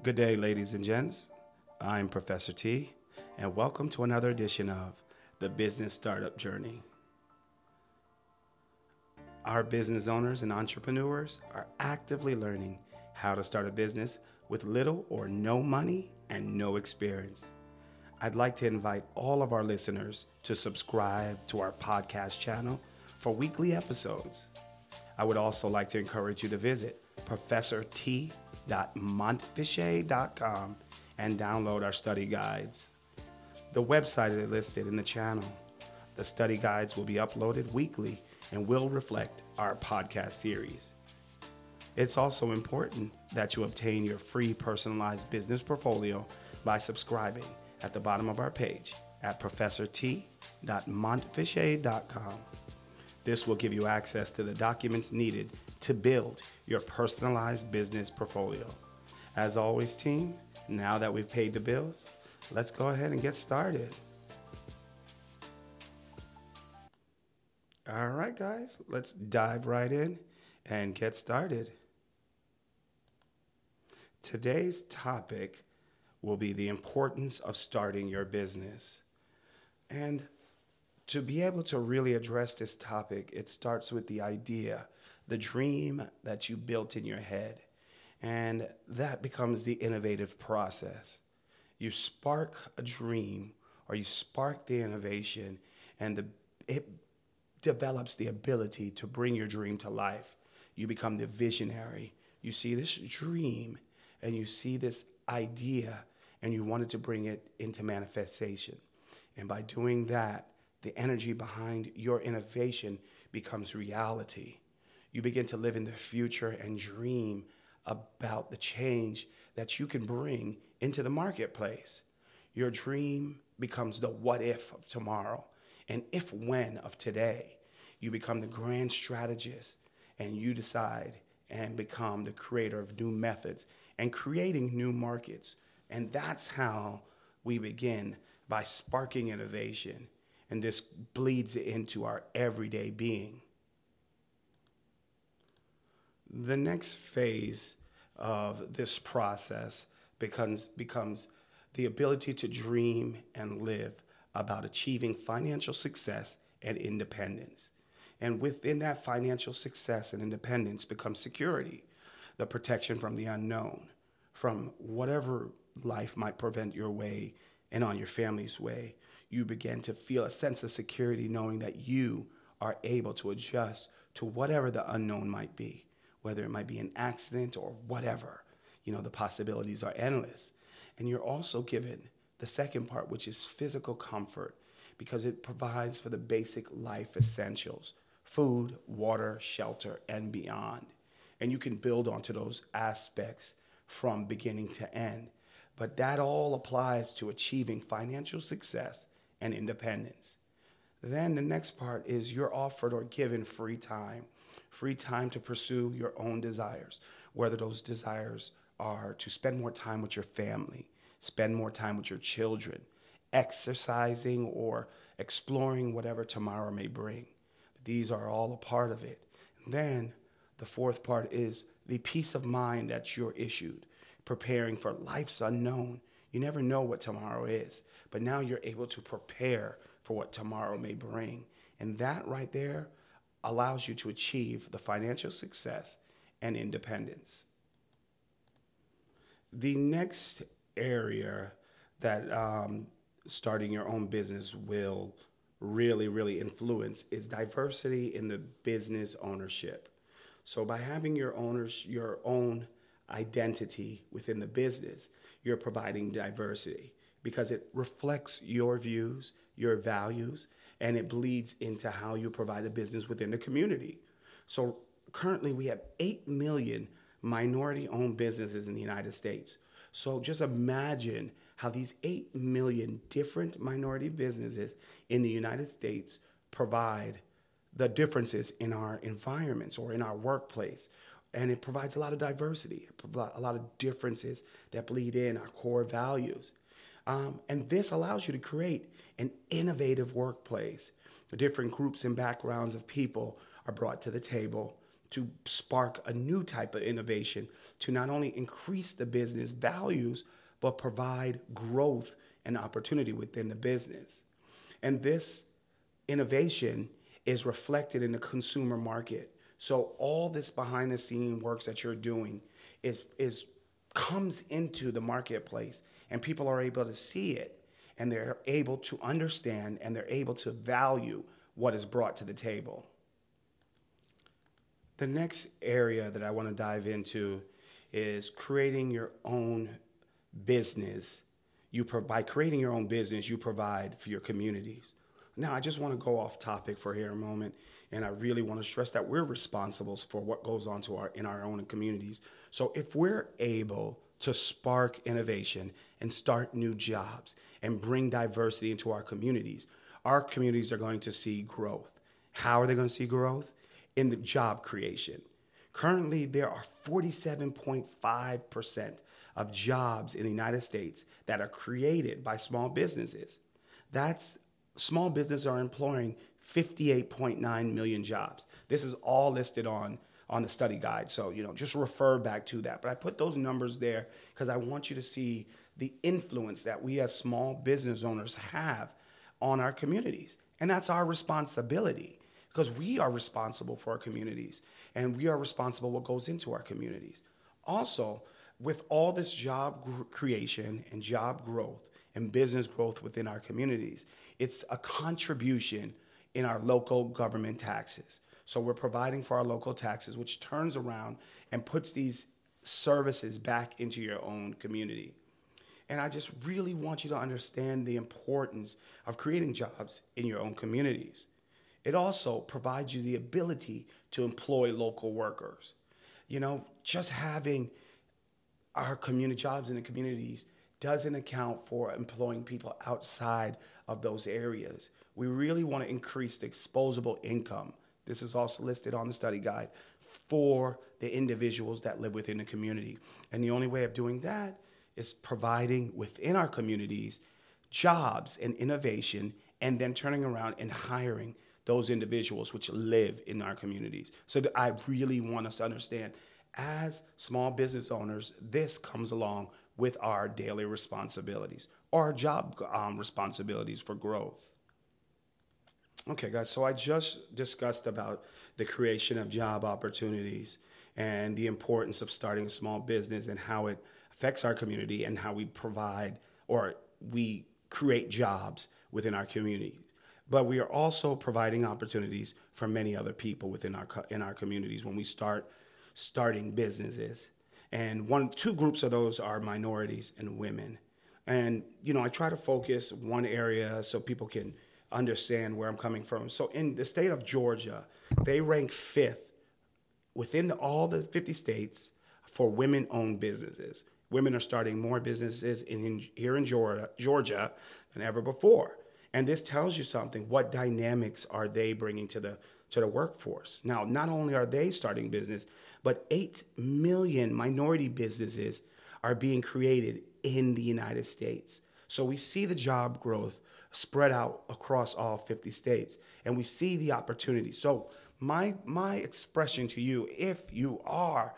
Good day, ladies and gents. I'm Professor T, and welcome to another edition of the Business Startup Journey. Our business owners and entrepreneurs are actively learning how to start a business with little or no money and no experience. I'd like to invite all of our listeners to subscribe to our podcast channel for weekly episodes. I would also like to encourage you to visit professorT.montfichet.com and download our study guides. The website is listed in the channel. The study guides will be uploaded weekly and will reflect our podcast series. It's also important that you obtain your free personalized business portfolio by subscribing at the bottom of our page at professorT.montfichet.com. This will give you access to the documents needed to build your personalized business portfolio. As always, team, now that we've paid the bills, let's go ahead and get started. All right, guys, let's dive right in and get started. Today's topic will be the importance of starting your business. And to be able to really address this topic, it starts with the idea, the dream that you built in your head. And that becomes the innovative process. You spark a dream or you spark the innovation, and the, it develops the ability to bring your dream to life. You become the visionary. You see this dream and you see this idea and you wanted to bring it into manifestation. And by doing that, the energy behind your innovation becomes reality. You begin to live in the future and dream about the change that you can bring into the marketplace. Your dream becomes the what if of tomorrow and if when of today. You become the grand strategist and you decide and become the creator of new methods and creating new markets. And that's how we begin by sparking innovation. And this bleeds into our everyday being. The next phase of this process becomes, becomes the ability to dream and live about achieving financial success and independence. And within that financial success and independence becomes security, the protection from the unknown, from whatever life might prevent your way and on your family's way. You begin to feel a sense of security knowing that you are able to adjust to whatever the unknown might be, whether it might be an accident or whatever. You know, the possibilities are endless. And you're also given the second part, which is physical comfort, because it provides for the basic life essentials food, water, shelter, and beyond. And you can build onto those aspects from beginning to end. But that all applies to achieving financial success and independence. Then the next part is you're offered or given free time, free time to pursue your own desires, whether those desires are to spend more time with your family, spend more time with your children, exercising or exploring whatever tomorrow may bring. These are all a part of it. Then the fourth part is the peace of mind that you're issued, preparing for life's unknown. You never know what tomorrow is, but now you're able to prepare for what tomorrow may bring. And that right there allows you to achieve the financial success and independence. The next area that um, starting your own business will really, really influence is diversity in the business ownership. So by having your owners, your own identity within the business, you're providing diversity because it reflects your views, your values, and it bleeds into how you provide a business within the community. So currently we have 8 million minority owned businesses in the United States. So just imagine how these 8 million different minority businesses in the United States provide the differences in our environments or in our workplace. And it provides a lot of diversity, a lot of differences that bleed in our core values. Um, and this allows you to create an innovative workplace. Different groups and backgrounds of people are brought to the table to spark a new type of innovation to not only increase the business values, but provide growth and opportunity within the business. And this innovation is reflected in the consumer market. So all this behind the scene works that you're doing is, is comes into the marketplace and people are able to see it and they're able to understand and they're able to value what is brought to the table. The next area that I want to dive into is creating your own business. You pro- by creating your own business, you provide for your communities. Now, I just want to go off topic for here a moment, and I really want to stress that we're responsible for what goes on to our in our own communities. So, if we're able to spark innovation and start new jobs and bring diversity into our communities, our communities are going to see growth. How are they going to see growth? In the job creation. Currently, there are 47.5% of jobs in the United States that are created by small businesses. That's small businesses are employing 58.9 million jobs. This is all listed on on the study guide. So, you know, just refer back to that. But I put those numbers there because I want you to see the influence that we as small business owners have on our communities. And that's our responsibility because we are responsible for our communities and we are responsible what goes into our communities. Also, with all this job creation and job growth and business growth within our communities, it's a contribution in our local government taxes. So we're providing for our local taxes, which turns around and puts these services back into your own community. And I just really want you to understand the importance of creating jobs in your own communities. It also provides you the ability to employ local workers. You know, just having our community jobs in the communities doesn't account for employing people outside of those areas. We really want to increase the disposable income. This is also listed on the study guide for the individuals that live within the community. And the only way of doing that is providing within our communities jobs and innovation and then turning around and hiring those individuals which live in our communities. So I really want us to understand as small business owners, this comes along with our daily responsibilities or job um, responsibilities for growth. Okay, guys, so I just discussed about the creation of job opportunities and the importance of starting a small business and how it affects our community and how we provide or we create jobs within our communities. But we are also providing opportunities for many other people within our in our communities when we start starting businesses. And one, two groups of those are minorities and women. And, you know, I try to focus one area so people can understand where I'm coming from. So in the state of Georgia, they rank fifth within the, all the 50 states for women owned businesses. Women are starting more businesses in, in, here in Georgia, Georgia than ever before. And this tells you something. What dynamics are they bringing to the to the workforce? Now, not only are they starting business, but 8 million minority businesses are being created in the United States. So we see the job growth spread out across all 50 states and we see the opportunity. So my my expression to you if you are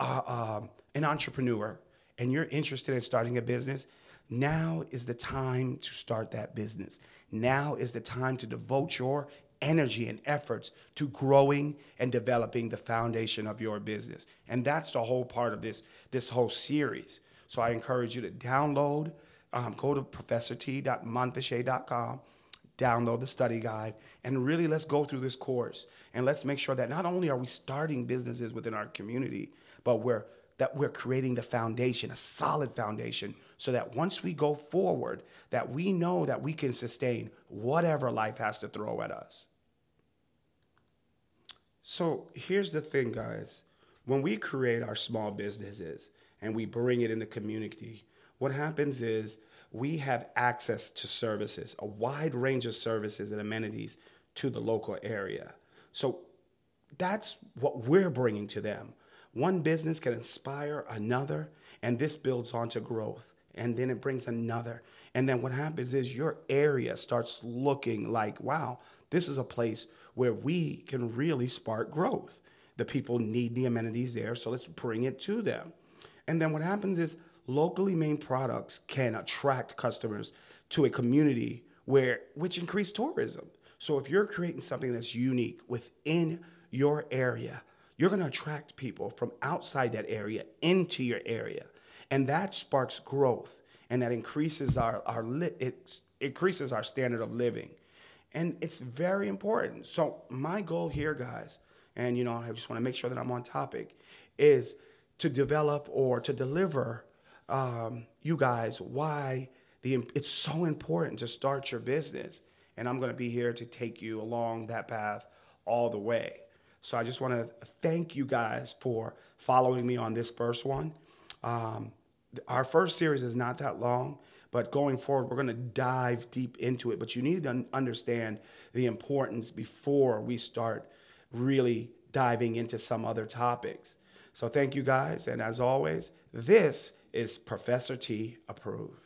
uh, uh, an entrepreneur and you're interested in starting a business, now is the time to start that business. Now is the time to devote your energy and efforts to growing and developing the foundation of your business. And that's the whole part of this, this whole series. So I encourage you to download, um, go to professorT.montfichet.com, download the study guide, and really let's go through this course. And let's make sure that not only are we starting businesses within our community, but we're that we're creating the foundation, a solid foundation, so that once we go forward, that we know that we can sustain whatever life has to throw at us. So here's the thing, guys. When we create our small businesses and we bring it in the community, what happens is we have access to services, a wide range of services and amenities to the local area. So that's what we're bringing to them. One business can inspire another, and this builds on to growth. And then it brings another. And then what happens is your area starts looking like, wow, this is a place where we can really spark growth. The people need the amenities there, so let's bring it to them. And then what happens is locally made products can attract customers to a community where which increase tourism. So if you're creating something that's unique within your area, you're going to attract people from outside that area into your area. And that sparks growth and that increases our, our li- it increases our standard of living. And it's very important. So my goal here, guys, and you know, I just want to make sure that I'm on topic, is to develop or to deliver um, you guys why the it's so important to start your business. And I'm going to be here to take you along that path all the way. So I just want to thank you guys for following me on this first one. Um, our first series is not that long, but going forward, we're going to dive deep into it. But you need to understand the importance before we start really diving into some other topics. So thank you guys. And as always, this is Professor T approved.